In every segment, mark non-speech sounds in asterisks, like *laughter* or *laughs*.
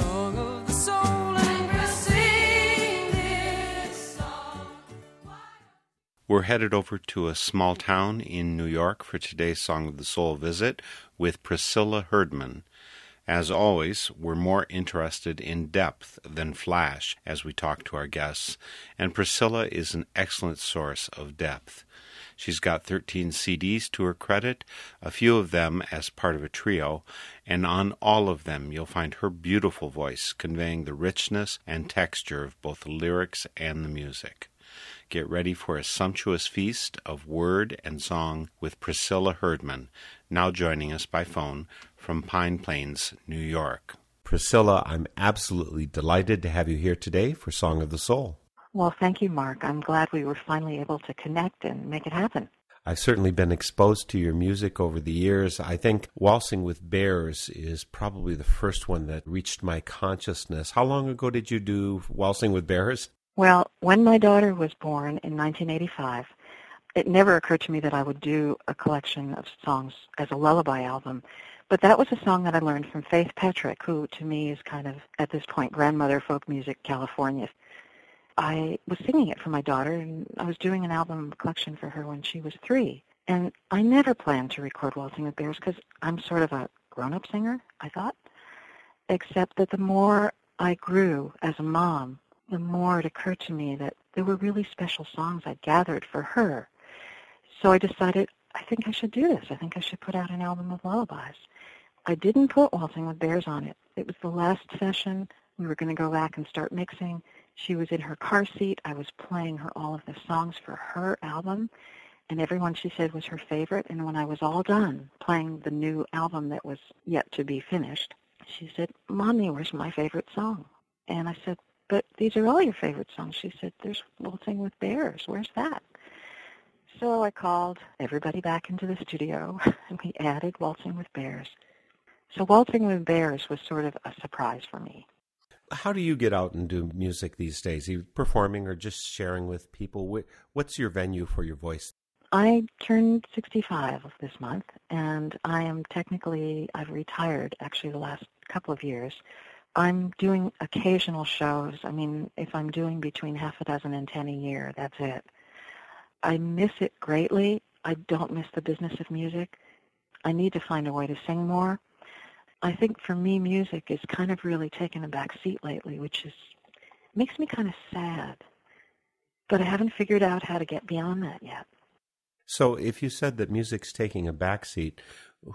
Song of the soul. We're headed over to a small town in New York for today's Song of the Soul visit with Priscilla Herdman. As always, we're more interested in depth than flash as we talk to our guests, and Priscilla is an excellent source of depth. She's got 13 CDs to her credit, a few of them as part of a trio, and on all of them you'll find her beautiful voice conveying the richness and texture of both the lyrics and the music. Get ready for a sumptuous feast of word and song with Priscilla Herdman, now joining us by phone from Pine Plains, New York. Priscilla, I'm absolutely delighted to have you here today for Song of the Soul. Well, thank you, Mark. I'm glad we were finally able to connect and make it happen. I've certainly been exposed to your music over the years. I think Waltzing with Bears is probably the first one that reached my consciousness. How long ago did you do Waltzing with Bears? Well, when my daughter was born in 1985, it never occurred to me that I would do a collection of songs as a lullaby album. But that was a song that I learned from Faith Petric, who to me is kind of, at this point, grandmother folk music California. I was singing it for my daughter, and I was doing an album collection for her when she was three. And I never planned to record Waltzing with Bears because I'm sort of a grown-up singer, I thought. Except that the more I grew as a mom, the more it occurred to me that there were really special songs I'd gathered for her. So I decided, I think I should do this. I think I should put out an album of lullabies. I didn't put Waltzing with Bears on it. It was the last session. We were going to go back and start mixing. She was in her car seat. I was playing her all of the songs for her album, and everyone she said was her favorite. And when I was all done playing the new album that was yet to be finished, she said, Mommy, where's my favorite song? And I said, but these are all your favorite songs. She said, there's Waltzing with Bears. Where's that? So I called everybody back into the studio, and *laughs* we added Waltzing with Bears. So Waltzing with Bears was sort of a surprise for me. How do you get out and do music these days? Are you performing or just sharing with people? What's your venue for your voice? I turned 65 this month, and I am technically, I've retired actually the last couple of years. I'm doing occasional shows. I mean, if I'm doing between half a dozen and ten a year, that's it. I miss it greatly. I don't miss the business of music. I need to find a way to sing more. I think for me, music is kind of really taken a back seat lately, which is makes me kind of sad. But I haven't figured out how to get beyond that yet. So, if you said that music's taking a back seat,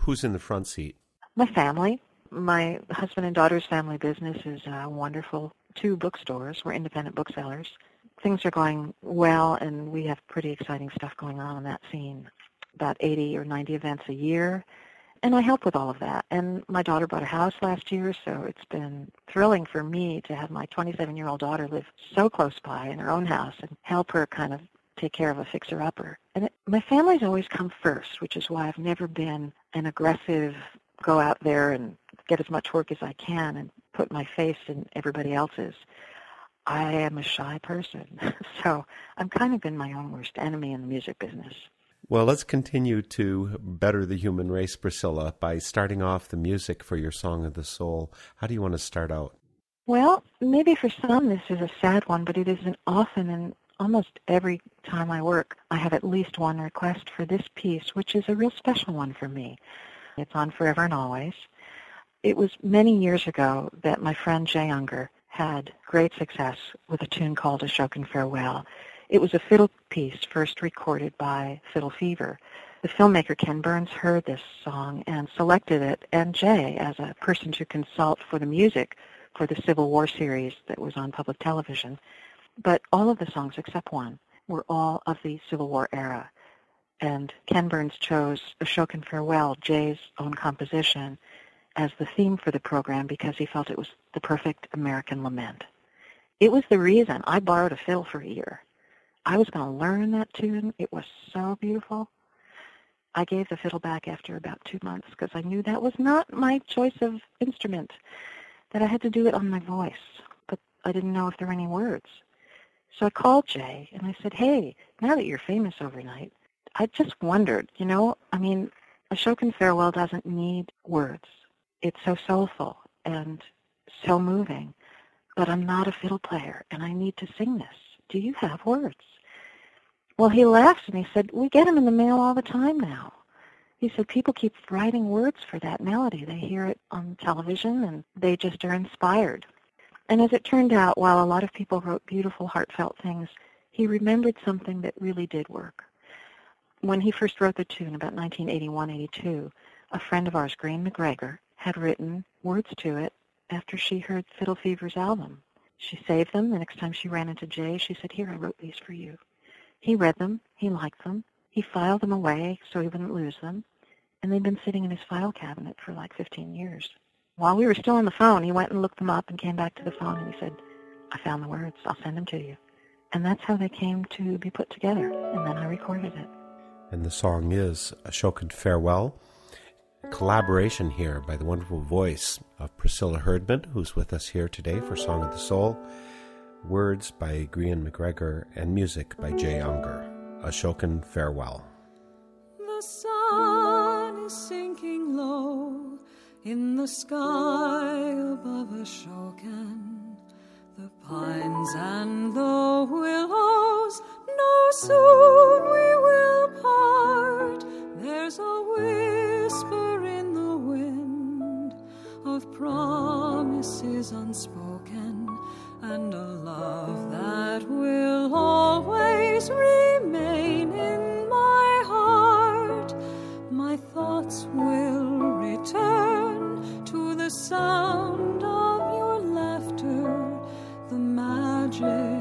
who's in the front seat? My family. My husband and daughter's family business is uh, wonderful. Two bookstores. We're independent booksellers. Things are going well, and we have pretty exciting stuff going on in that scene. About 80 or 90 events a year and I help with all of that. And my daughter bought a house last year, so it's been thrilling for me to have my 27-year-old daughter live so close by in her own house and help her kind of take care of a fixer-upper. And it, my family's always come first, which is why I've never been an aggressive go out there and get as much work as I can and put my face in everybody else's. I am a shy person, *laughs* so I'm kind of been my own worst enemy in the music business. Well, let's continue to better the human race, Priscilla, by starting off the music for your Song of the Soul. How do you want to start out? Well, maybe for some this is a sad one, but it isn't often. And almost every time I work, I have at least one request for this piece, which is a real special one for me. It's on Forever and Always. It was many years ago that my friend Jay Ungar had great success with a tune called Ashokan Farewell. It was a fiddle piece first recorded by Fiddle Fever. The filmmaker Ken Burns heard this song and selected it, and Jay, as a person to consult for the music for the Civil War series that was on public television. But all of the songs except one were all of the Civil War era. And Ken Burns chose Ashokan Farewell, Jay's own composition, as the theme for the program because he felt it was the perfect American lament. It was the reason I borrowed a fiddle for a year. I was going to learn that tune. It was so beautiful. I gave the fiddle back after about two months because I knew that was not my choice of instrument, that I had to do it on my voice, but I didn't know if there were any words. So I called Jay and I said, hey, now that you're famous overnight, I just wondered, you know, I mean, Ashokan Farewell doesn't need words it's so soulful and so moving, but I'm not a fiddle player and I need to sing this. Do you have words? Well, he laughed and he said, we get them in the mail all the time now. He said people keep writing words for that melody. They hear it on television and they just are inspired. And as it turned out, while a lot of people wrote beautiful, heartfelt things, he remembered something that really did work. When he first wrote the tune about 1981-82, a friend of ours, Grian McGregor, had written words to it after she heard Fiddle Fever's album. She saved them. The next time she ran into Jay, she said, here, I wrote these for you. He read them. He liked them. He filed them away so he wouldn't lose them. And they'd been sitting in his file cabinet for like 15 years. While we were still on the phone, he went and looked them up and came back to the phone and he said, I found the words. I'll send them to you. And that's how they came to be put together. And then I recorded it. And the song is A Ashokan Farewell collaboration here by the wonderful voice of Priscilla Herdman, who's with us here today for Song of the Soul. Words by Grian McGregor and music by Jay Ungar. Ashokan Farewell. The sun is sinking low in the sky above Ashokan. The pines and the willows know soon we will part. There's a whisper in the wind of promises unspoken and a love that will always remain in my heart. My thoughts will return to the sound of your laughter, the magic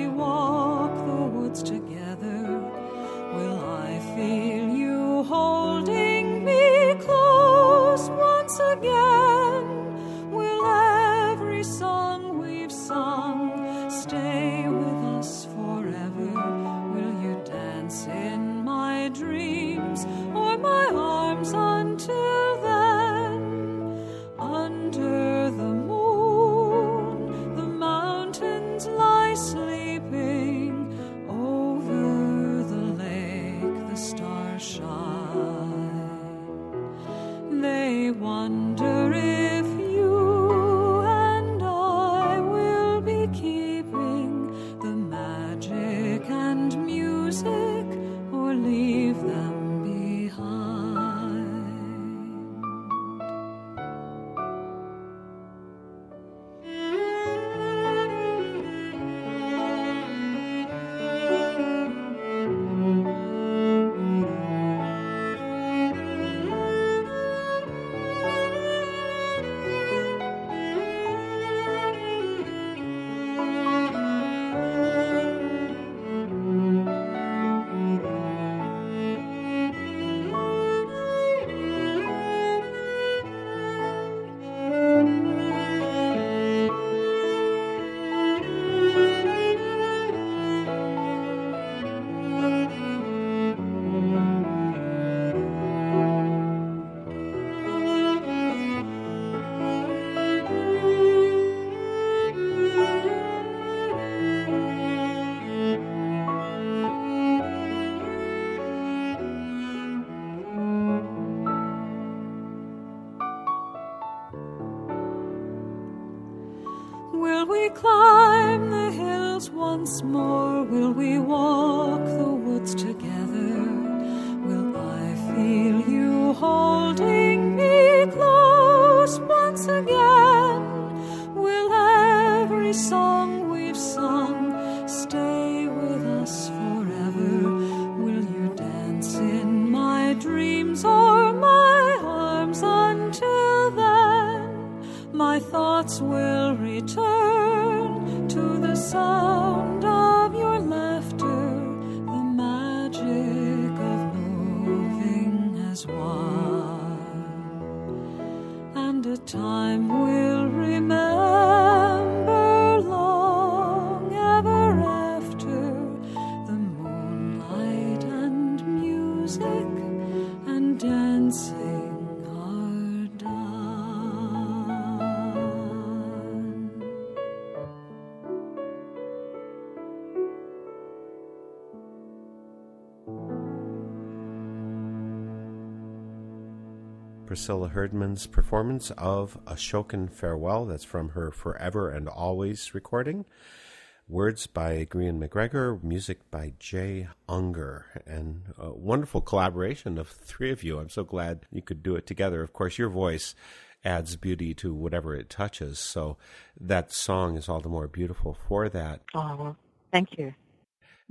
once more? Will we walk the woods together? Will I feel you holding me close once again? Will every song we've sung stay with us forever? Will you dance in my dreams or my arms until then? My thoughts will return to the sound Priscilla Herdman's performance of Ashokan Farewell. That's from her Forever and Always recording. Words by Grian McGregor, music by Jay Ungar, and a wonderful collaboration of three of you. I'm so glad you could do it together. Of course, your voice adds beauty to whatever it touches, so that song is all the more beautiful for that. Oh, thank you.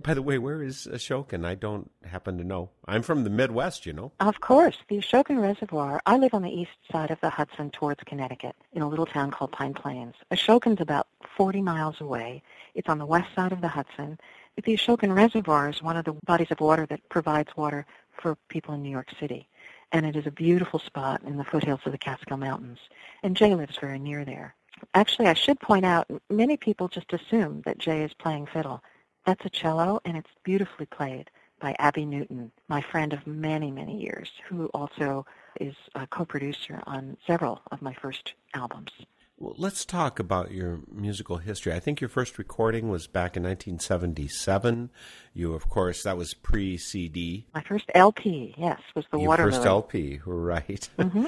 By the way, where is Ashokan? I don't happen to know. I'm from the Midwest, you know. Of course, the Ashokan Reservoir. I live on the east side of the Hudson towards Connecticut in a little town called Pine Plains. Ashokan's about 40 miles away. It's on the west side of the Hudson. But the Ashokan Reservoir is one of the bodies of water that provides water for people in New York City. And it is a beautiful spot in the foothills of the Catskill Mountains. And Jay lives very near there. Actually, I should point out, many people just assume that Jay is playing fiddle. That's a cello, and it's beautifully played by Abby Newton, my friend of many, many years, who also is a co-producer on several of my first albums. Well, let's talk about your musical history. I think your first recording was back in 1977. You, of course, that was pre CD. My first LP, yes, was the Your Water Lily. first LP, right? Mm-hmm.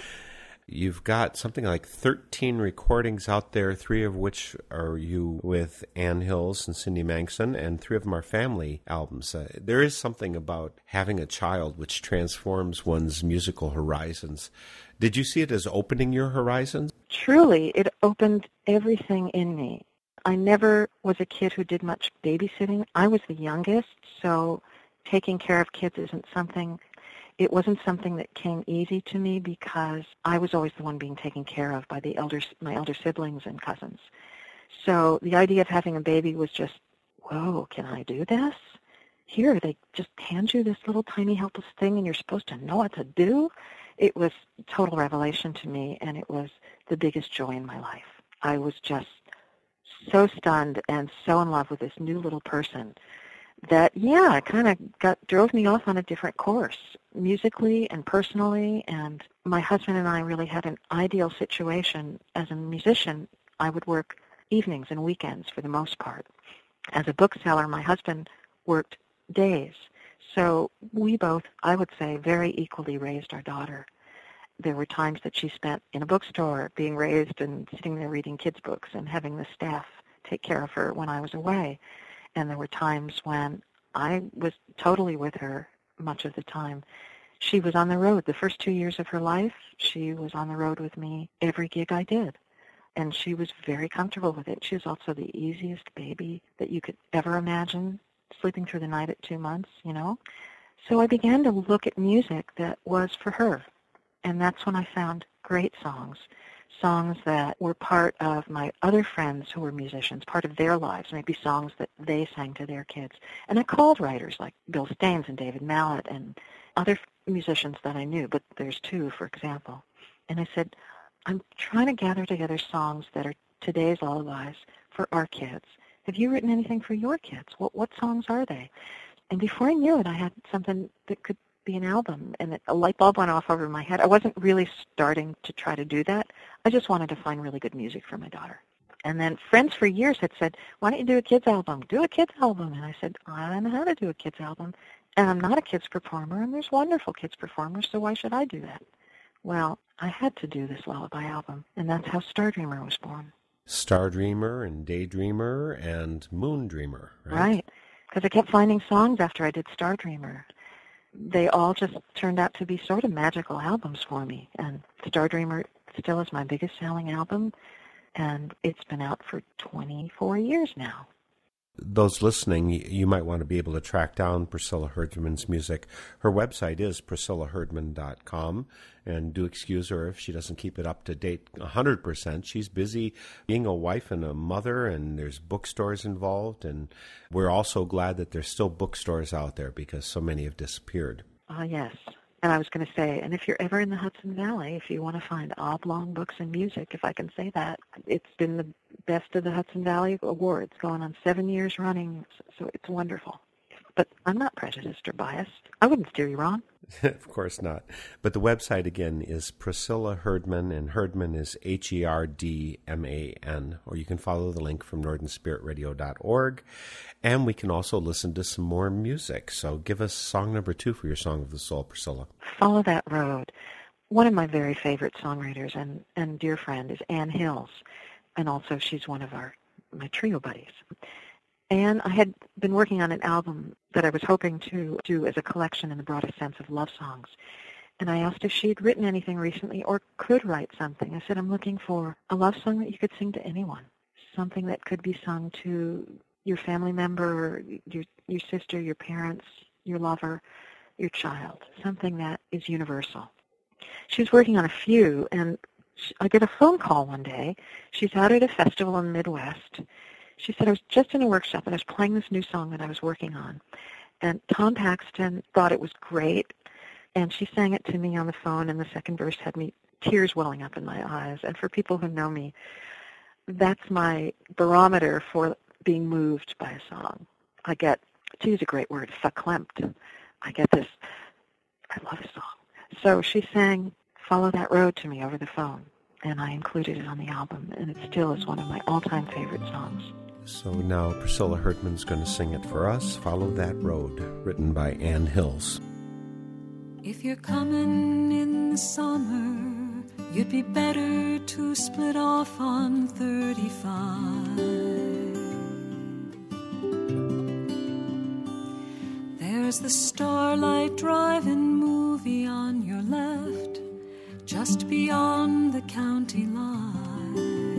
You've got something like 13 recordings out there, three of which are you with Ann Hills and Cindy Mangsen, and three of them are family albums. Uh, there is something about having a child which transforms one's musical horizons. Did you see it as opening your horizons? Truly, it opened everything in me. I never was a kid who did much babysitting. I was the youngest, so taking care of kids isn't something it wasn't something that came easy to me because I was always the one being taken care of by the elder my elder siblings and cousins. So the idea of having a baby was just, whoa, can I do this? Here, they just hand you this little tiny helpless thing and you're supposed to know what to do. It was total revelation to me and it was the biggest joy in my life. I was just so stunned and so in love with this new little person that yeah, kind of got drove me off on a different course musically and personally and my husband and I really had an ideal situation as a musician. I would work evenings and weekends for the most part. As a bookseller, my husband worked days. So we both, I would say, very equally raised our daughter. There were times that she spent in a bookstore being raised and sitting there reading kids' books and having the staff take care of her when I was away and there were times when I was totally with her much of the time. She was on the road. The first two years of her life, she was on the road with me every gig I did. And she was very comfortable with it. She was also the easiest baby that you could ever imagine, sleeping through the night at two months, you know. So I began to look at music that was for her. And that's when I found great songs songs that were part of my other friends who were musicians, part of their lives, maybe songs that they sang to their kids. And I called writers like Bill Staines and David Mallett and other musicians that I knew, but there's two, for example. And I said, I'm trying to gather together songs that are today's lullabies for our kids. Have you written anything for your kids? What what songs are they? And before I knew it, I had something that could be an album and a light bulb went off over my head. I wasn't really starting to try to do that. I just wanted to find really good music for my daughter. And then friends for years had said, why don't you do a kids album? Do a kids album. And I said, I don't know how to do a kids album. And I'm not a kids performer, and there's wonderful kids performers, so why should I do that? Well, I had to do this lullaby album, and that's how Star Dreamer was born. Star Dreamer and Daydreamer and Moon Dreamer, right? Right. Because I kept finding songs after I did Star Dreamer. They all just turned out to be sort of magical albums for me. And Star Dreamer still is my biggest selling album, and it's been out for 24 years now those listening, you might want to be able to track down Priscilla Herdman's music. Her website is priscillaherdman.com, and do excuse her if she doesn't keep it up to date 100%. She's busy being a wife and a mother, and there's bookstores involved, and we're also glad that there's still bookstores out there because so many have disappeared. Ah, uh, yes. And I was going to say, and if you're ever in the Hudson Valley, if you want to find oblong books and music, if I can say that, it's been the best of the Hudson Valley Awards, going on seven years running, so it's wonderful. But I'm not prejudiced or biased. I wouldn't steer you wrong. *laughs* of course not. But the website again is Priscilla Herdman, and Herdman is H E R D M A N. Or you can follow the link from northernspiritradio.org. And we can also listen to some more music. So give us song number two for your Song of the Soul, Priscilla. Follow That Road. One of my very favorite songwriters and, and dear friend is Ann Hills. And also she's one of our my trio buddies. And I had been working on an album that I was hoping to do as a collection in the broadest sense of love songs. And I asked if she had written anything recently or could write something. I said, I'm looking for a love song that you could sing to anyone, something that could be sung to your family member, your, your sister, your parents, your lover, your child, something that is universal. She was working on a few, and I get a phone call one day. She's out at a festival in the Midwest, she said, I was just in a workshop and I was playing this new song that I was working on. And Tom Paxton thought it was great. And she sang it to me on the phone, and the second verse had me tears welling up in my eyes. And for people who know me, that's my barometer for being moved by a song. I get, to use a great word, verklempt. I get this, I love a song. So she sang Follow That Road to me over the phone, and I included it on the album, and it still is one of my all-time favorite songs. So now Priscilla Herdman's going to sing it for us. Follow That Road, written by Ann Hills. If you're coming in the summer, you'd be better to split off on 35. There's the Starlight Drive-In movie on your left, just beyond the county line.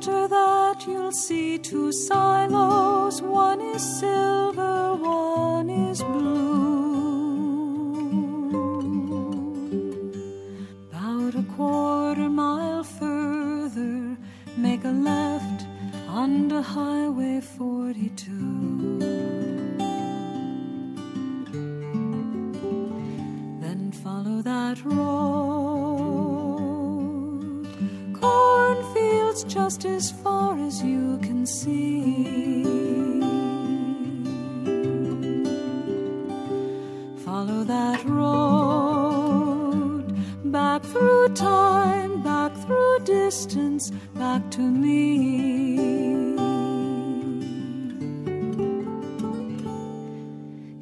After that, you'll see two silos. One is silver, one is blue. About a quarter mile further, make a left onto Highway 42. Then follow that road. Just as far as you can see. Follow that road back through time, back through distance, back to me.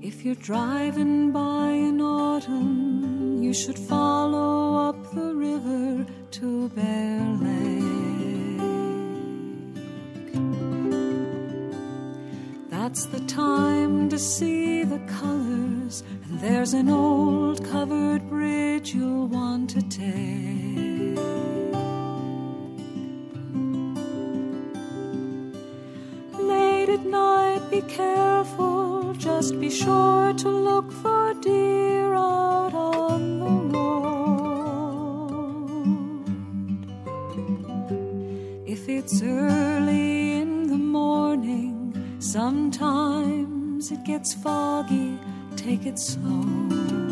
If you're driving by in autumn, you should follow up the river to Bear Lake. That's the time to see the colors, and there's an old covered bridge you'll want to take. Late at night, be careful, just be sure to look for deer out on the road. If it's early sometimes it gets foggy, take it slow.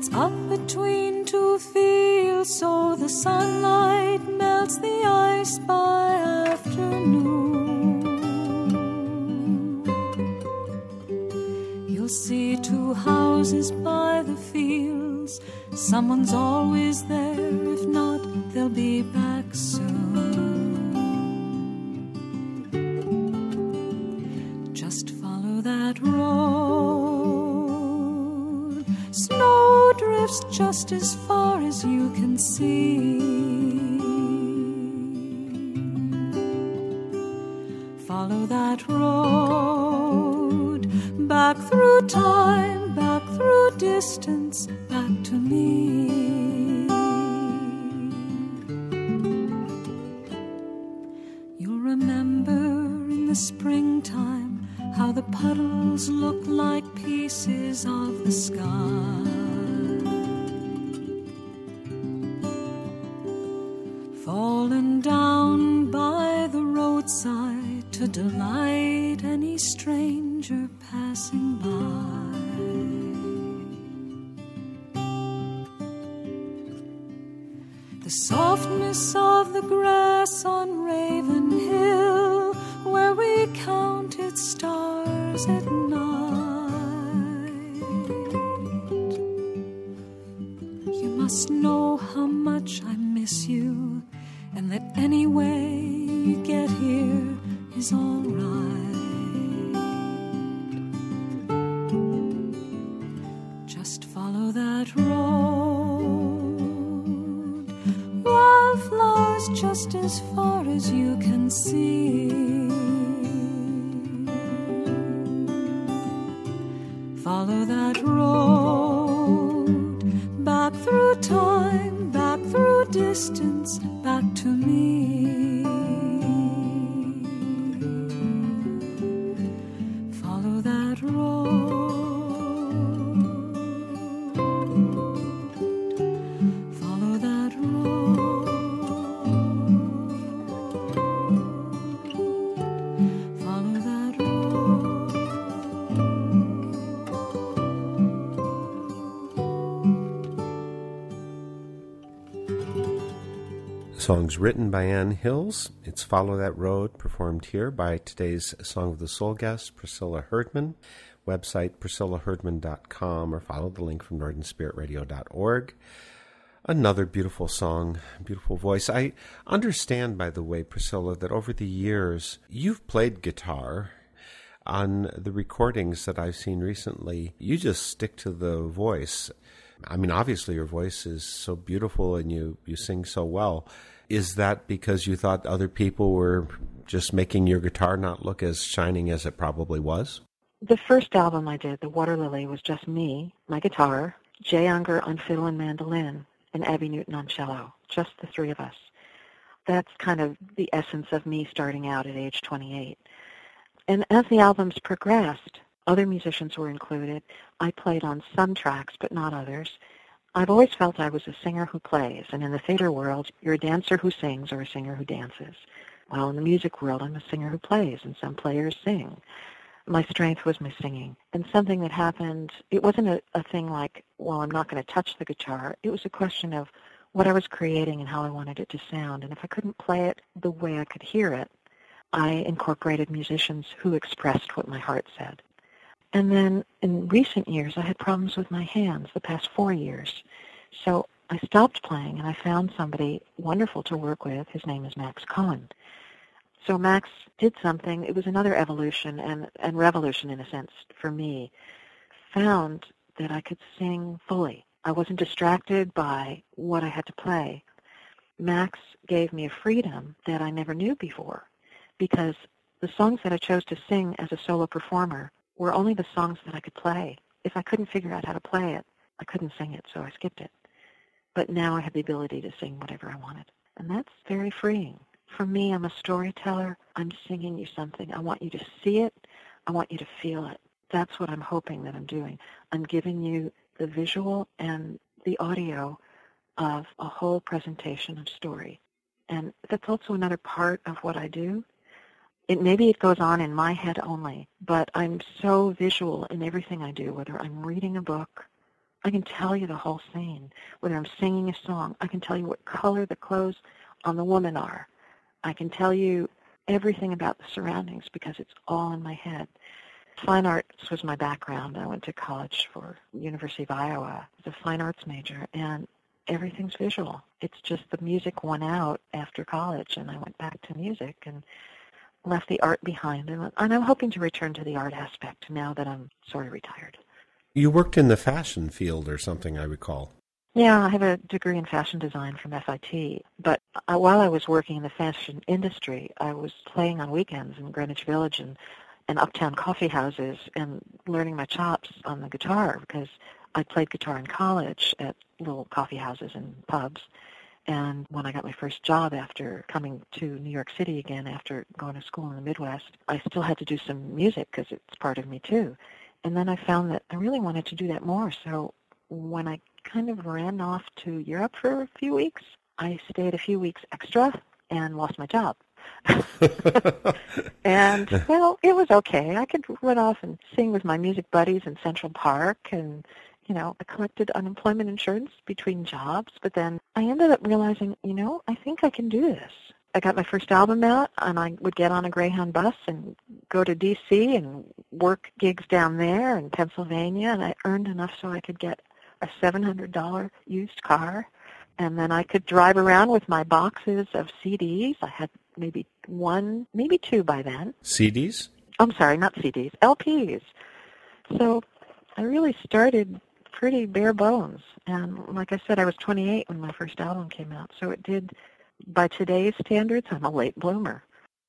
It's up between two fields, so the sunlight melts the ice by afternoon. You'll see two houses by the fields. Someone's always there, if not, they'll be back soon. Wildflowers just as far as you can see. Written by Ann Hills. It's Follow That Road, performed here by today's Song of the Soul guest, Priscilla Herdman. Website priscillaherdman.com or follow the link from northernspiritradio.org. Another beautiful song, beautiful voice. I understand, by the way, Priscilla, that over the years you've played guitar. On the recordings that I've seen recently, you just stick to the voice. I mean, obviously, your voice is so beautiful and you, you sing so well. Is that because you thought other people were just making your guitar not look as shining as it probably was? The first album I did, The Water Lily, was just me, my guitar, Jay Ungar on fiddle and mandolin, and Abby Newton on cello, just the three of us. That's kind of the essence of me starting out at age 28. And as the albums progressed, other musicians were included. I played on some tracks, but not others. I've always felt I was a singer who plays, and in the theater world, you're a dancer who sings or a singer who dances. While in the music world, I'm a singer who plays, and some players sing. My strength was my singing. And something that happened, it wasn't a, a thing like, well, I'm not going to touch the guitar. It was a question of what I was creating and how I wanted it to sound. And if I couldn't play it the way I could hear it, I incorporated musicians who expressed what my heart said. And then in recent years, I had problems with my hands the past four years. So I stopped playing and I found somebody wonderful to work with. His name is Max Cohen. So Max did something. It was another evolution and, and revolution in a sense for me. Found that I could sing fully. I wasn't distracted by what I had to play. Max gave me a freedom that I never knew before because the songs that I chose to sing as a solo performer were only the songs that I could play. If I couldn't figure out how to play it, I couldn't sing it, so I skipped it. But now I have the ability to sing whatever I wanted. And that's very freeing. For me, I'm a storyteller. I'm singing you something. I want you to see it. I want you to feel it. That's what I'm hoping that I'm doing. I'm giving you the visual and the audio of a whole presentation of story. And that's also another part of what I do. It maybe it goes on in my head only, but I'm so visual in everything I do, whether I'm reading a book, I can tell you the whole scene. Whether I'm singing a song, I can tell you what color the clothes on the woman are. I can tell you everything about the surroundings because it's all in my head. Fine arts was my background. I went to college for University of Iowa as a fine arts major, and everything's visual. It's just the music won out after college, and I went back to music and left the art behind. And, and I'm hoping to return to the art aspect now that I'm sort of retired. You worked in the fashion field or something, I recall. Yeah, I have a degree in fashion design from FIT. But uh, while I was working in the fashion industry, I was playing on weekends in Greenwich Village and, and uptown coffee houses and learning my chops on the guitar because I played guitar in college at little coffee houses and pubs. And when I got my first job after coming to New York City again after going to school in the Midwest, I still had to do some music because it's part of me too. And then I found that I really wanted to do that more. So when I kind of ran off to Europe for a few weeks, I stayed a few weeks extra and lost my job. *laughs* and well, it was okay. I could run off and sing with my music buddies in Central Park and you know, I collected unemployment insurance between jobs, but then I ended up realizing, you know, I think I can do this. I got my first album out, and I would get on a Greyhound bus and go to D.C. and work gigs down there in Pennsylvania, and I earned enough so I could get a $700 used car, and then I could drive around with my boxes of CDs. I had maybe one, maybe two by then. CDs? I'm sorry, not CDs, LPs. So I really started pretty bare bones. And like I said, I was 28 when my first album came out, so it did by today's standards, I'm a late bloomer.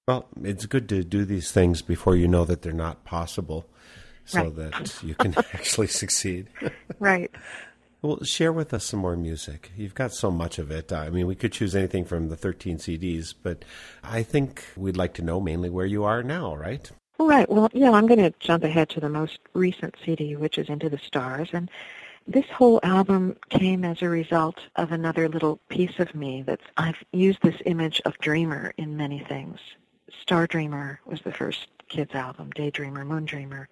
Well, it's good to do these things before you know that they're not possible so right. that *laughs* you can *laughs* actually succeed. right. Well, share with us some more music. You've got so much of it. I mean, we could choose anything from the 13 CDs, but I think we'd like to know mainly where you are now, right? Right. Well, yeah, I'm going to jump ahead to the most recent CD, which is Into the Stars. And this whole album came as a result of another little piece of me that's I've used this image of dreamer in many things. Star Dreamer was the first kids album, Daydreamer, Moondreamer.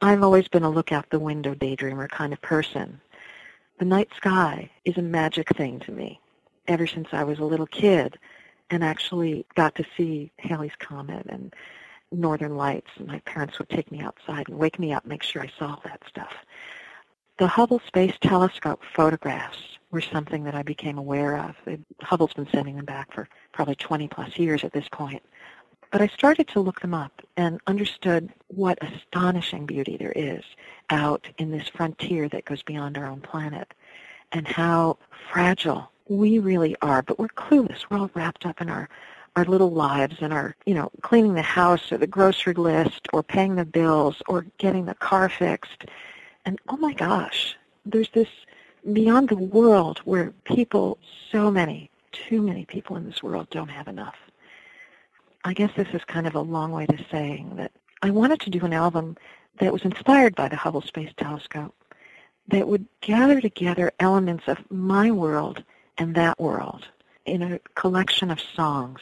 I've always been a look out the window daydreamer kind of person. The night sky is a magic thing to me. Ever since I was a little kid and actually got to see Halley's Comet and Northern Lights, my parents would take me outside and wake me up, make sure I saw that stuff. The Hubble Space Telescope photographs were something that I became aware of. Hubble's been sending them back for probably 20 plus years at this point. But I started to look them up and understood what astonishing beauty there is out in this frontier that goes beyond our own planet and how fragile we really are. But we're clueless. We're all wrapped up in our, our little lives and our, you know, cleaning the house or the grocery list or paying the bills or getting the car fixed and oh my gosh, there's this beyond the world where people, so many, too many people in this world don't have enough. I guess this is kind of a long way to saying that I wanted to do an album that was inspired by the Hubble Space Telescope, that would gather together elements of my world and that world in a collection of songs.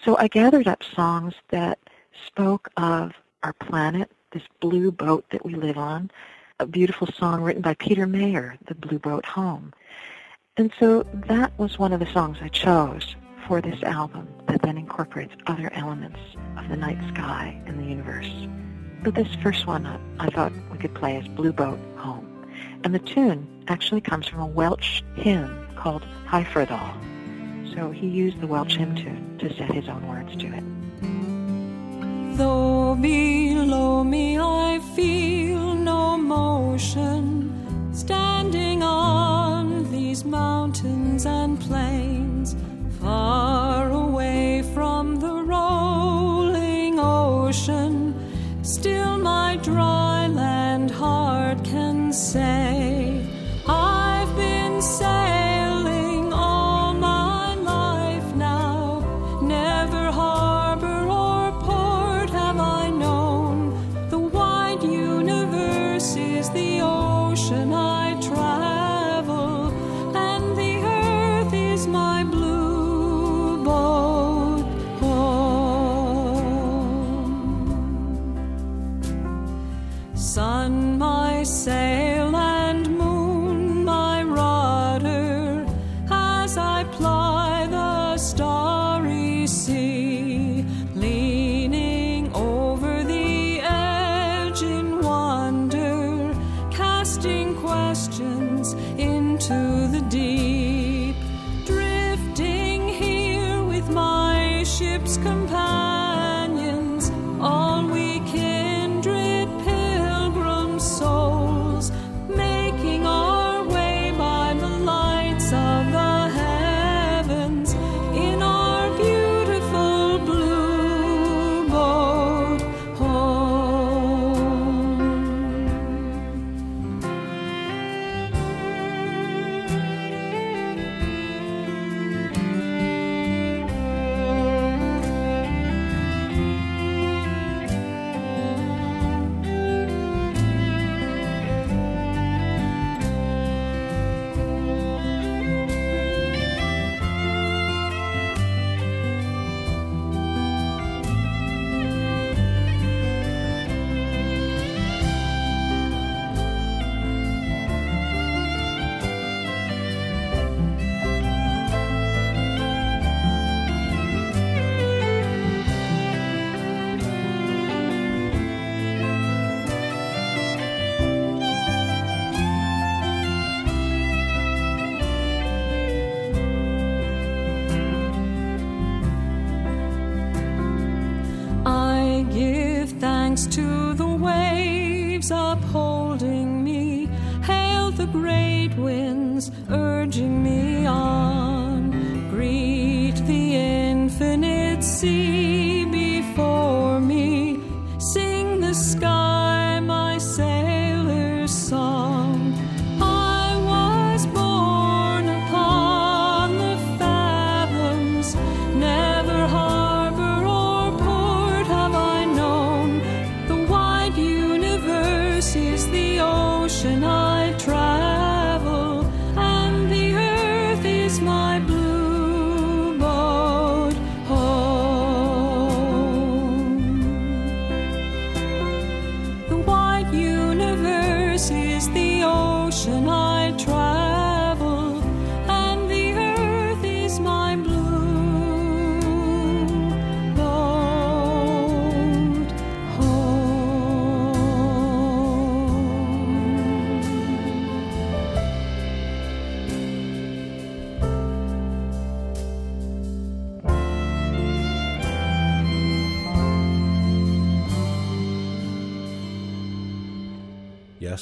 So I gathered up songs that spoke of our planet, this blue boat that we live on, a beautiful song written by Peter Mayer, The Blue Boat Home. And so that was one of the songs I chose for this album that then incorporates other elements of the night sky and the universe. But this first one I thought we could play as Blue Boat Home. And the tune actually comes from a Welsh hymn called Hyfrydol. So he used the Welsh hymn tune to set his own words to it. Though below me I feel no motion, standing on these mountains and plains, far away from the rolling ocean, still my dry land heart can say, I've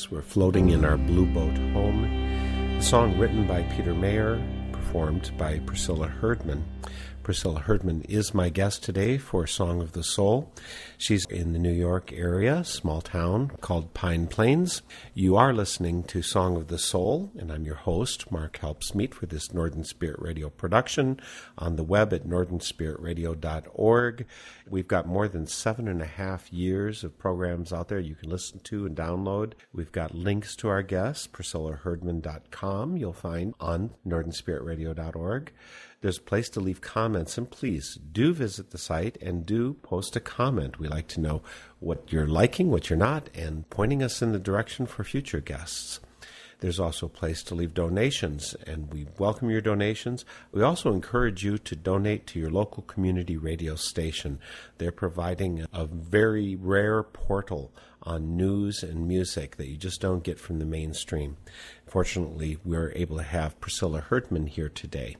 Yes, we're floating in our blue boat home. The song written by Peter Mayer, performed by Priscilla Herdman. Priscilla Herdman is my guest today for Song of the Soul. She's in the New York area, small town called Pine Plains. You are listening to Song of the Soul, and I'm your host, Mark Helpsmeet, for this Northern Spirit Radio production on the web at northernspiritradio.org. We've got more than seven and a half years of programs out there you can listen to and download. We've got links to our guests, priscillaherdman.com, you'll find on northernspiritradio.org. There's a place to leave comments, and please do visit the site and do post a comment. We like to know what you're liking, what you're not, and pointing us in the direction for future guests. There's also a place to leave donations, and we welcome your donations. We also encourage you to donate to your local community radio station. They're providing a very rare portal on news and music that you just don't get from the mainstream. Fortunately, we're able to have Priscilla Herdman here today.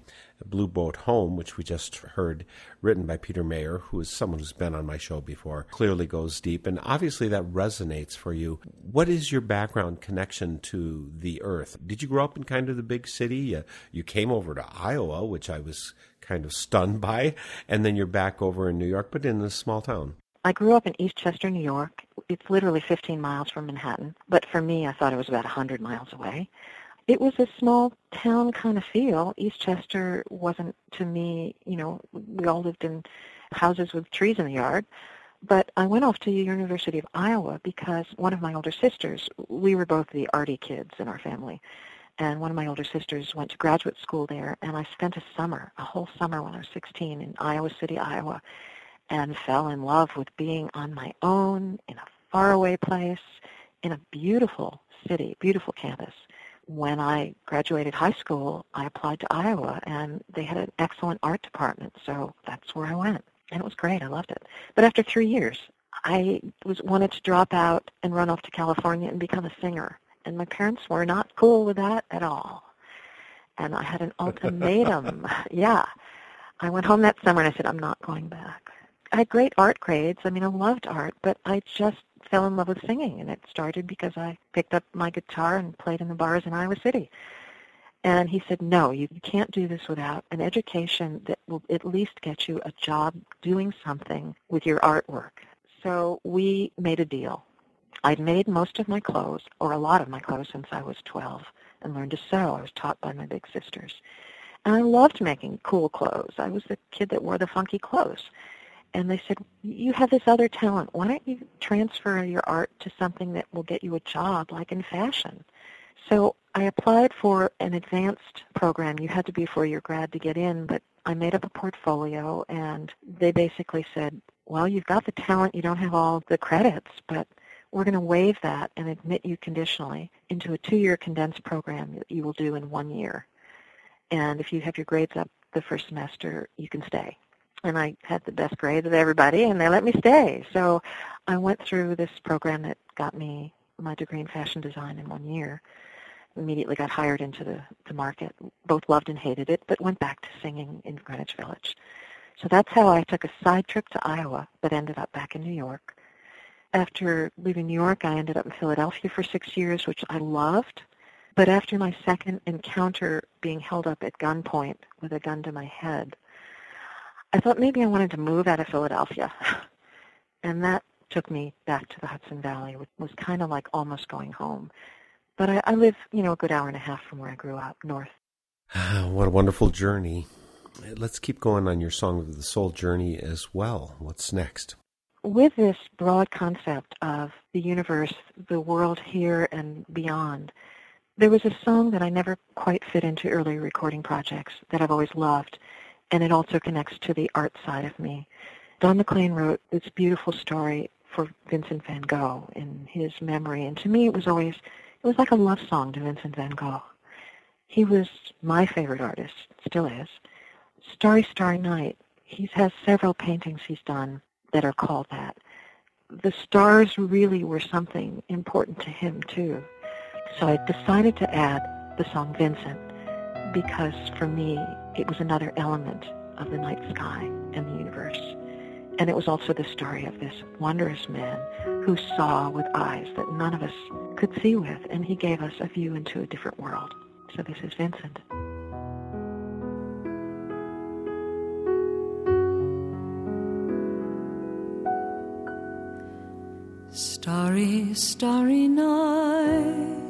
Blue Boat Home, which we just heard, written by Peter Mayer, who is someone who's been on my show before, clearly goes deep. And obviously that resonates for you. What is your background connection to the earth? Did you grow up in kind of the big city? You, you came over to Iowa, which I was kind of stunned by, and then you're back over in New York, but in a small town. I grew up in Eastchester, New York. It's literally 15 miles from Manhattan, but for me, I thought it was about 100 miles away it was a small town kind of feel. Eastchester wasn't to me, you know, we all lived in houses with trees in the yard. But I went off to the University of Iowa because one of my older sisters, we were both the arty kids in our family, and one of my older sisters went to graduate school there, and I spent a summer, a whole summer when I was 16 in Iowa City, Iowa, and fell in love with being on my own in a faraway place in a beautiful city, beautiful campus when I graduated high school, I applied to Iowa, and they had an excellent art department, so that's where I went, and it was great. I loved it. But after three years, I was wanted to drop out and run off to California and become a singer, and my parents were not cool with that at all. And I had an *laughs* ultimatum. yeah, I went home that summer and I said, I'm not going back. I had great art grades. I mean, I loved art, but I just fell in love with singing, and it started because I picked up my guitar and played in the bars in Iowa City. And he said, no, you can't do this without an education that will at least get you a job doing something with your artwork. So we made a deal. I'd made most of my clothes, or a lot of my clothes, since I was 12 and learned to sew. I was taught by my big sisters. And I loved making cool clothes. I was the kid that wore the funky clothes. And they said, you have this other talent. Why don't you transfer your art to something that will get you a job, like in fashion? So I applied for an advanced program. You had to be for your grad to get in, but I made up a portfolio, and they basically said, well, you've got the talent, you don't have all the credits, but we're going to waive that and admit you conditionally into a two-year condensed program that you will do in one year. And if you have your grades up the first semester, you can stay. And I had the best grades of everybody, and they let me stay. So I went through this program that got me my degree in fashion design in one year. Immediately got hired into the, the market. Both loved and hated it, but went back to singing in Greenwich Village. So that's how I took a side trip to Iowa, but ended up back in New York. After leaving New York, I ended up in Philadelphia for six years, which I loved. But after my second encounter being held up at gunpoint with a gun to my head, I thought maybe I wanted to move out of Philadelphia. *sighs* and that took me back to the Hudson Valley, which was kind of like almost going home. But I, I live, you know, a good hour and a half from where I grew up, north. Ah, what a wonderful journey. Let's keep going on your Song of the Soul journey as well. What's next? With this broad concept of the universe, the world here and beyond, there was a song that I never quite fit into earlier recording projects that I've always loved, and it also connects to the art side of me. Don McLean wrote this beautiful story for Vincent van Gogh in his memory, and to me it was always, it was like a love song to Vincent van Gogh. He was my favorite artist, still is. Starry, Starry Night, he has several paintings he's done that are called that. The stars really were something important to him too. So I decided to add the song Vincent because for me it was another element of the night sky and the universe. And it was also the story of this wondrous man who saw with eyes that none of us could see with, and he gave us a view into a different world. So this is Vincent. Starry, starry night.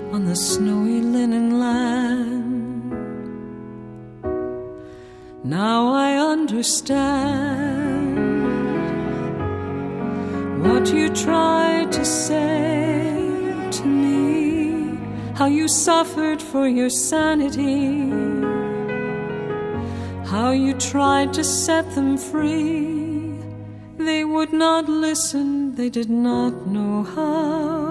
on the snowy linen land. Now I understand what you tried to say to me, how you suffered for your sanity, how you tried to set them free they would not listen, they did not know how.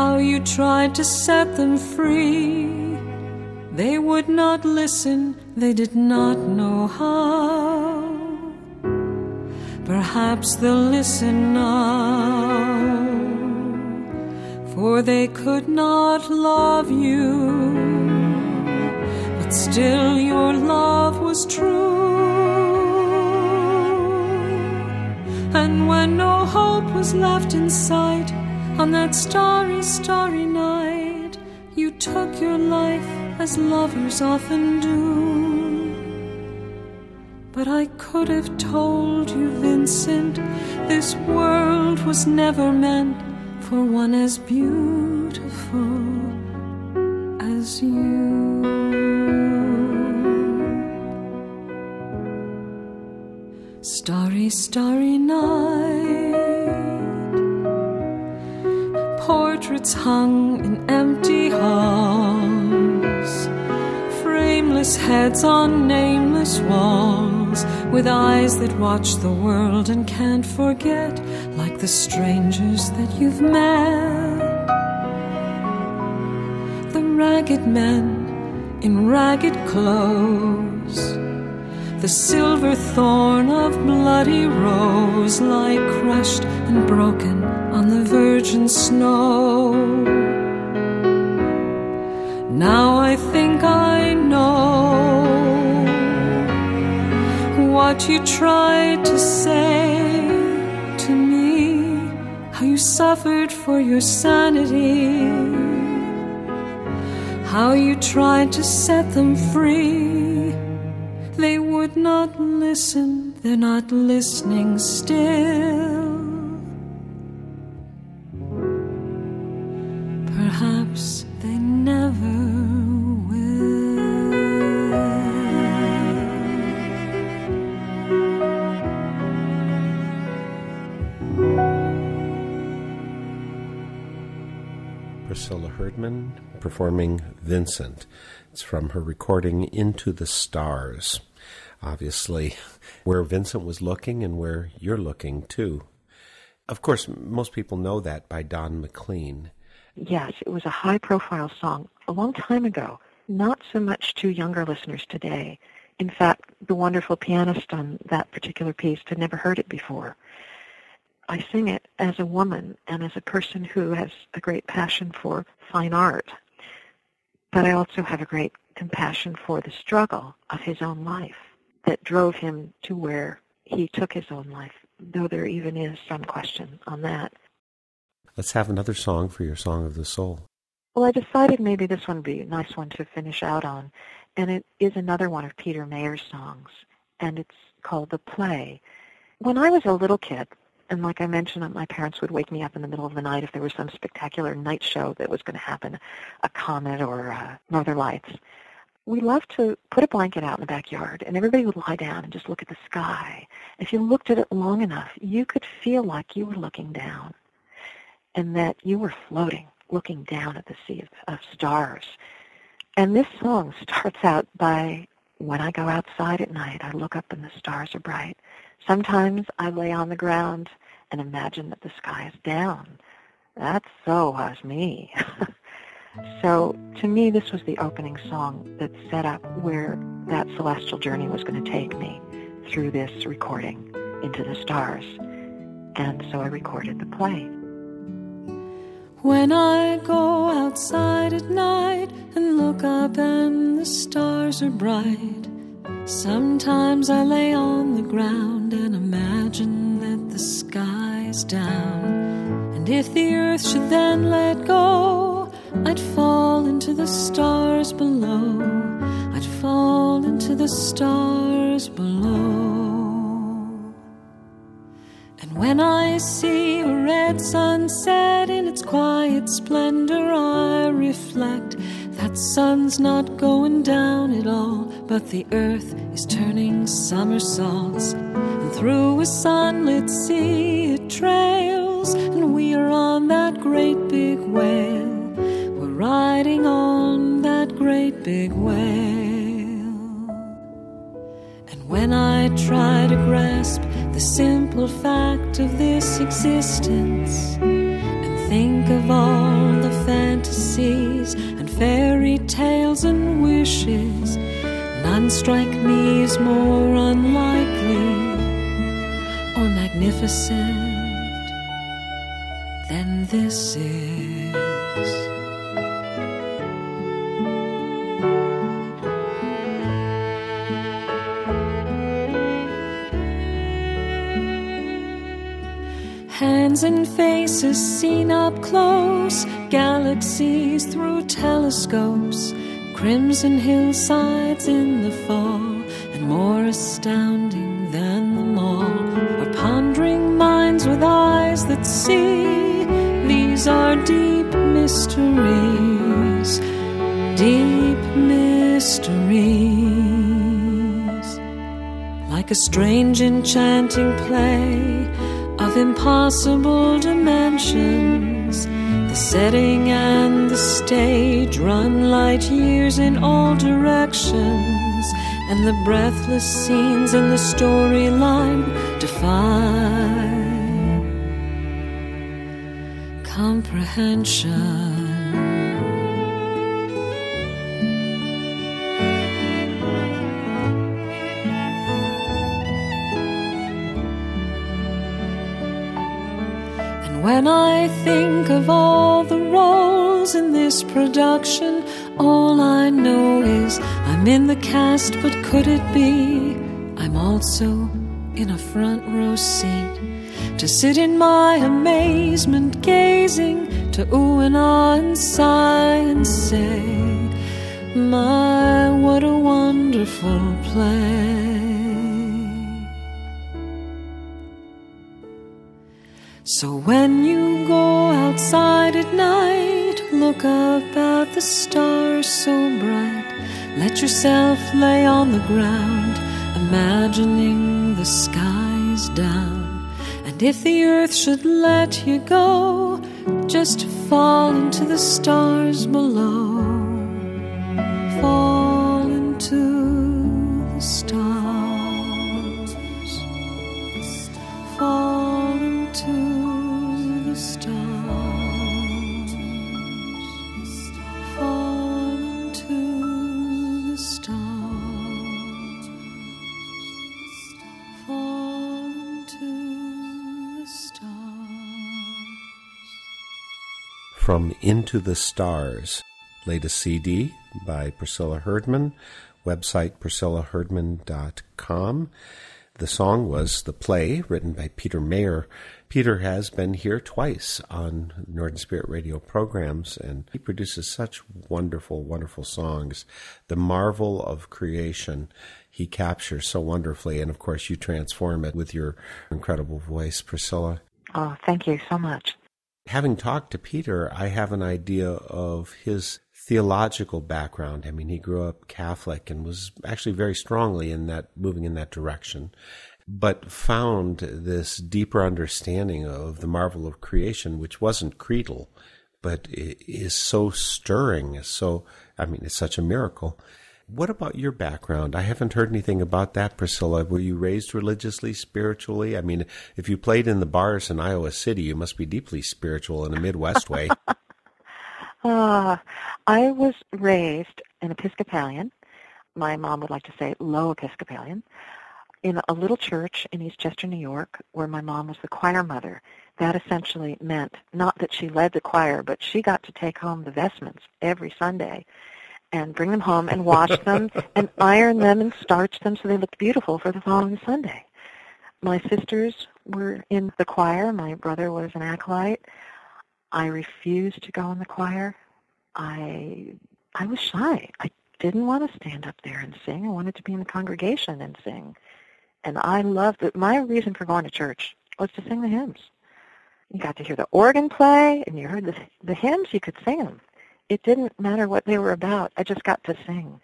how you tried to set them free. They would not listen, they did not know how. Perhaps they'll listen now, for they could not love you, but still your love was true. And when no hope was left in sight on that starry, starry night, you took your life as lovers often do. But I could have told you, Vincent, this world was never meant for one as beautiful as you. Starry, starry night, hung in empty halls, frameless heads on nameless walls with eyes that watch the world and can't forget, like the strangers that you've met. The ragged men in ragged clothes, the silver thorn of bloody rose lie crushed and broken the virgin snow. Now I think I know what you tried to say to me, how you suffered for your sanity, how you tried to set them free. They would not listen, they're not listening still. Performing Vincent. It's from her recording Into the Stars. Obviously, *laughs* where Vincent was looking and where you're looking too. Of course, most people know that by Don McLean. Yes, it was a high profile song a long time ago, not so much to younger listeners today. In fact, the wonderful pianist on that particular piece had never heard it before. I sing it as a woman and as a person who has a great passion for fine art. But I also have a great compassion for the struggle of his own life that drove him to where he took his own life, though there even is some question on that. Let's have another song for your Song of the Soul. Well, I decided maybe this one would be a nice one to finish out on, and it is another one of Peter Mayer's songs, and it's called The Play. When I was a little kid, and like I mentioned, my parents would wake me up in the middle of the night if there was some spectacular night show that was going to happen, a comet or uh, Northern Lights. We loved to put a blanket out in the backyard, and everybody would lie down and just look at the sky. If you looked at it long enough, you could feel like you were looking down, and that you were floating, looking down at the sea of, of stars. And this song starts out by, when I go outside at night, I look up and the stars are bright. Sometimes I lay on the ground and imagine that the sky is down. That so was me. *laughs* so to me, this was the opening song that set up where that celestial journey was going to take me through this recording into the stars. And so I recorded the play. When I go outside at night and look up and the stars are bright, sometimes I lay on the ground and imagine the sky is down. And if the earth should then let go, I'd fall into the stars below. I'd fall into the stars below. And when I see a red sunset in its quiet splendor, I reflect that sun's not going down at all, but the earth is turning somersaults. Through a sunlit sea it trails, and we are on that great big whale. We're riding on that great big whale. And when I try to grasp the simple fact of this existence and think of all the fantasies and fairy tales and wishes, none strike me as more unlikely magnificent than this is. Hands and faces seen up close, galaxies through telescopes, crimson hillsides in the fall, and more astounding than them all with eyes that see. These are deep mysteries, deep mysteries, like a strange enchanting play of impossible dimensions. The setting and the stage run light years in all directions, and the breathless scenes in the storyline defy comprehension. And when I think of all the roles in this production, all I know is I'm in the cast, but could it be I'm also in a front row seat to sit in my amazement, gazing to ooh and ah and sigh and say, My, what a wonderful play. So when you go outside at night, look up at the stars so bright. Let yourself lay on the ground, imagining the skies down. And if the earth should let you go, just fall into the stars below. Fall into the stars. Into the Stars, latest CD by Priscilla Herdman, website priscillaherdman.com. The song was The Play, written by Peter Mayer. Peter has been here twice on Northern Spirit Radio programs, and he produces such wonderful, wonderful songs. The marvel of creation he captures so wonderfully, and of course, you transform it with your incredible voice, Priscilla. Oh, thank you so much. Having talked to Peter, I have an idea of his theological background. I mean, he grew up Catholic and was actually very strongly in that, moving in that direction, but found this deeper understanding of the marvel of creation, which wasn't creedal, but is so stirring. So, I mean, it's such a miracle. What about your background? I haven't heard anything about that, Priscilla. Were you raised religiously, spiritually? I mean, if you played in the bars in Iowa City, you must be deeply spiritual in a Midwest way. *laughs* Uh, I was raised an Episcopalian. My mom would like to say low Episcopalian in a little church in Eastchester, New York, where my mom was the choir mother. That essentially meant not that she led the choir, but she got to take home the vestments every Sunday and bring them home and wash *laughs* them and iron them and starch them so they looked beautiful for the following Sunday. My sisters were in the choir. My brother was an acolyte. I refused to go in the choir. I I was shy. I didn't want to stand up there and sing. I wanted to be in the congregation and sing. And I loved it. My reason for going to church was to sing the hymns. You got to hear the organ play, and you heard the, the hymns, you could sing them. It didn't matter what they were about. I just got to sing,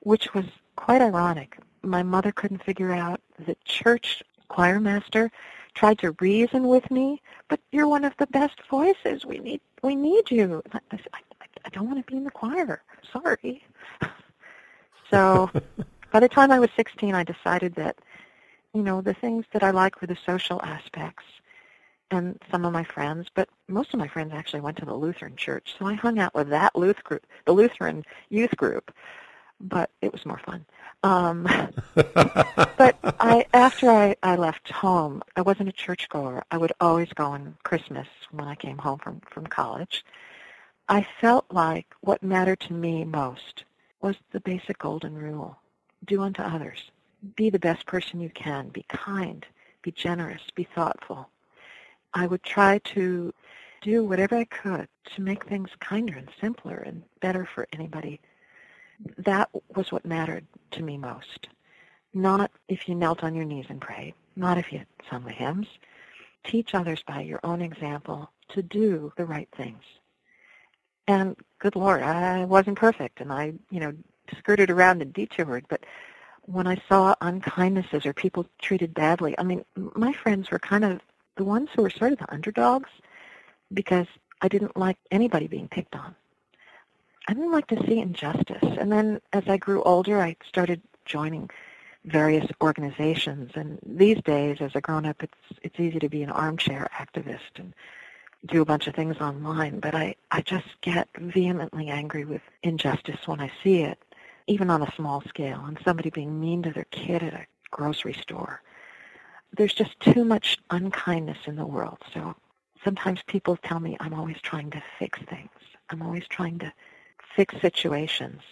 which was quite ironic. My mother couldn't figure out the church choir master tried to reason with me, but you're one of the best voices. We need we need you. I, I, I don't want to be in the choir. Sorry. *laughs* so by the time I was 16, I decided that, you know, the things that I like were the social aspects and some of my friends, but most of my friends actually went to the Lutheran church, so I hung out with that Luth group, the Lutheran youth group, but it was more fun. Um, *laughs* but I, after I, I left home, I wasn't a churchgoer. I would always go on Christmas when I came home from, from college. I felt like what mattered to me most was the basic golden rule. Do unto others. Be the best person you can. Be kind. Be generous. Be thoughtful. I would try to do whatever I could to make things kinder and simpler and better for anybody. That was what mattered to me most. Not if you knelt on your knees and prayed, not if you sung the hymns. Teach others by your own example to do the right things. And good Lord, I wasn't perfect and I, you know, skirted around and detoured, but when I saw unkindnesses or people treated badly, I mean, my friends were kind of the ones who were sort of the underdogs because I didn't like anybody being picked on. I didn't like to see injustice. And then as I grew older, I started joining various organizations. And these days, as a grown-up, it's it's easy to be an armchair activist and do a bunch of things online. But I, I just get vehemently angry with injustice when I see it, even on a small scale, and somebody being mean to their kid at a grocery store. There's just too much unkindness in the world. So sometimes people tell me I'm always trying to fix things. I'm always trying to fix situations.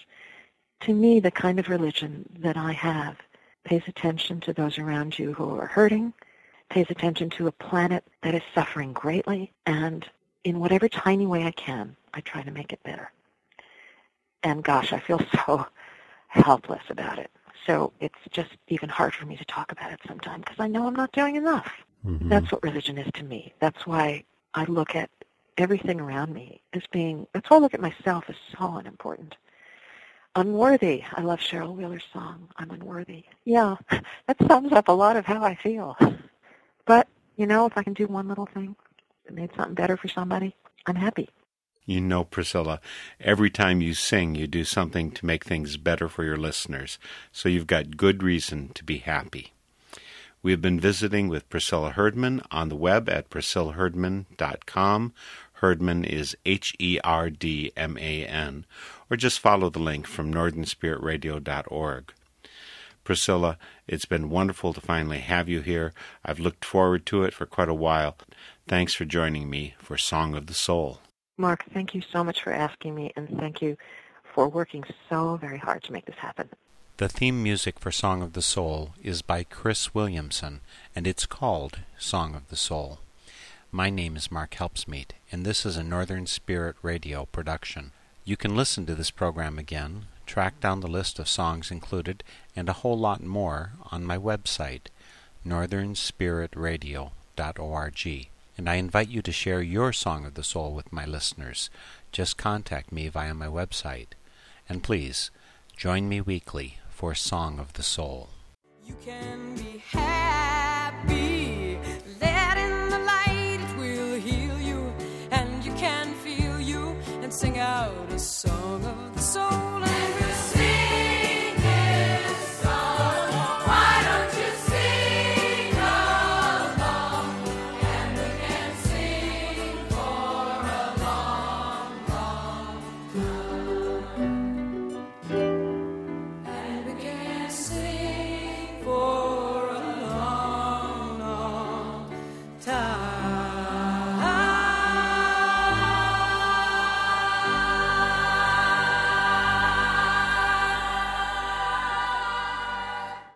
To me, the kind of religion that I have pays attention to those around you who are hurting, pays attention to a planet that is suffering greatly, and in whatever tiny way I can, I try to make it better. And gosh, I feel *laughs* so helpless about it. So it's just even hard for me to talk about it sometimes because I know I'm not doing enough. Mm-hmm. That's what religion is to me. That's why I look at everything around me as being, that's why I look at myself as so unimportant. Unworthy. I love Cheryl Wheeler's song, I'm Unworthy. Yeah, *laughs* that sums up a lot of how I feel. But, you know, if I can do one little thing that made something better for somebody, I'm happy. You know, Priscilla, every time you sing, you do something to make things better for your listeners, so you've got good reason to be happy. We have been visiting with Priscilla Herdman on the web at priscillaherdman.com. Herdman is H E R D M A N, or just follow the link from northernspiritradio.org. Priscilla, it's been wonderful to finally have you here. I've looked forward to it for quite a while. Thanks for joining me for Song of the Soul. Mark, thank you so much for asking me, and thank you for working so very hard to make this happen. The theme music for Song of the Soul is by Cris Williamson, and it's called Song of the Soul. My name is Mark Helpsmeet, and this is a Northern Spirit Radio production. You can listen to this program again, track down the list of songs included, and a whole lot more on my website, northernspiritradio.org. And I invite you to share your Song of the Soul with my listeners. Just contact me via my website. And please, join me weekly for Song of the Soul. You can be happy. Let in the light, it will heal you. And you can feel you and sing out a song of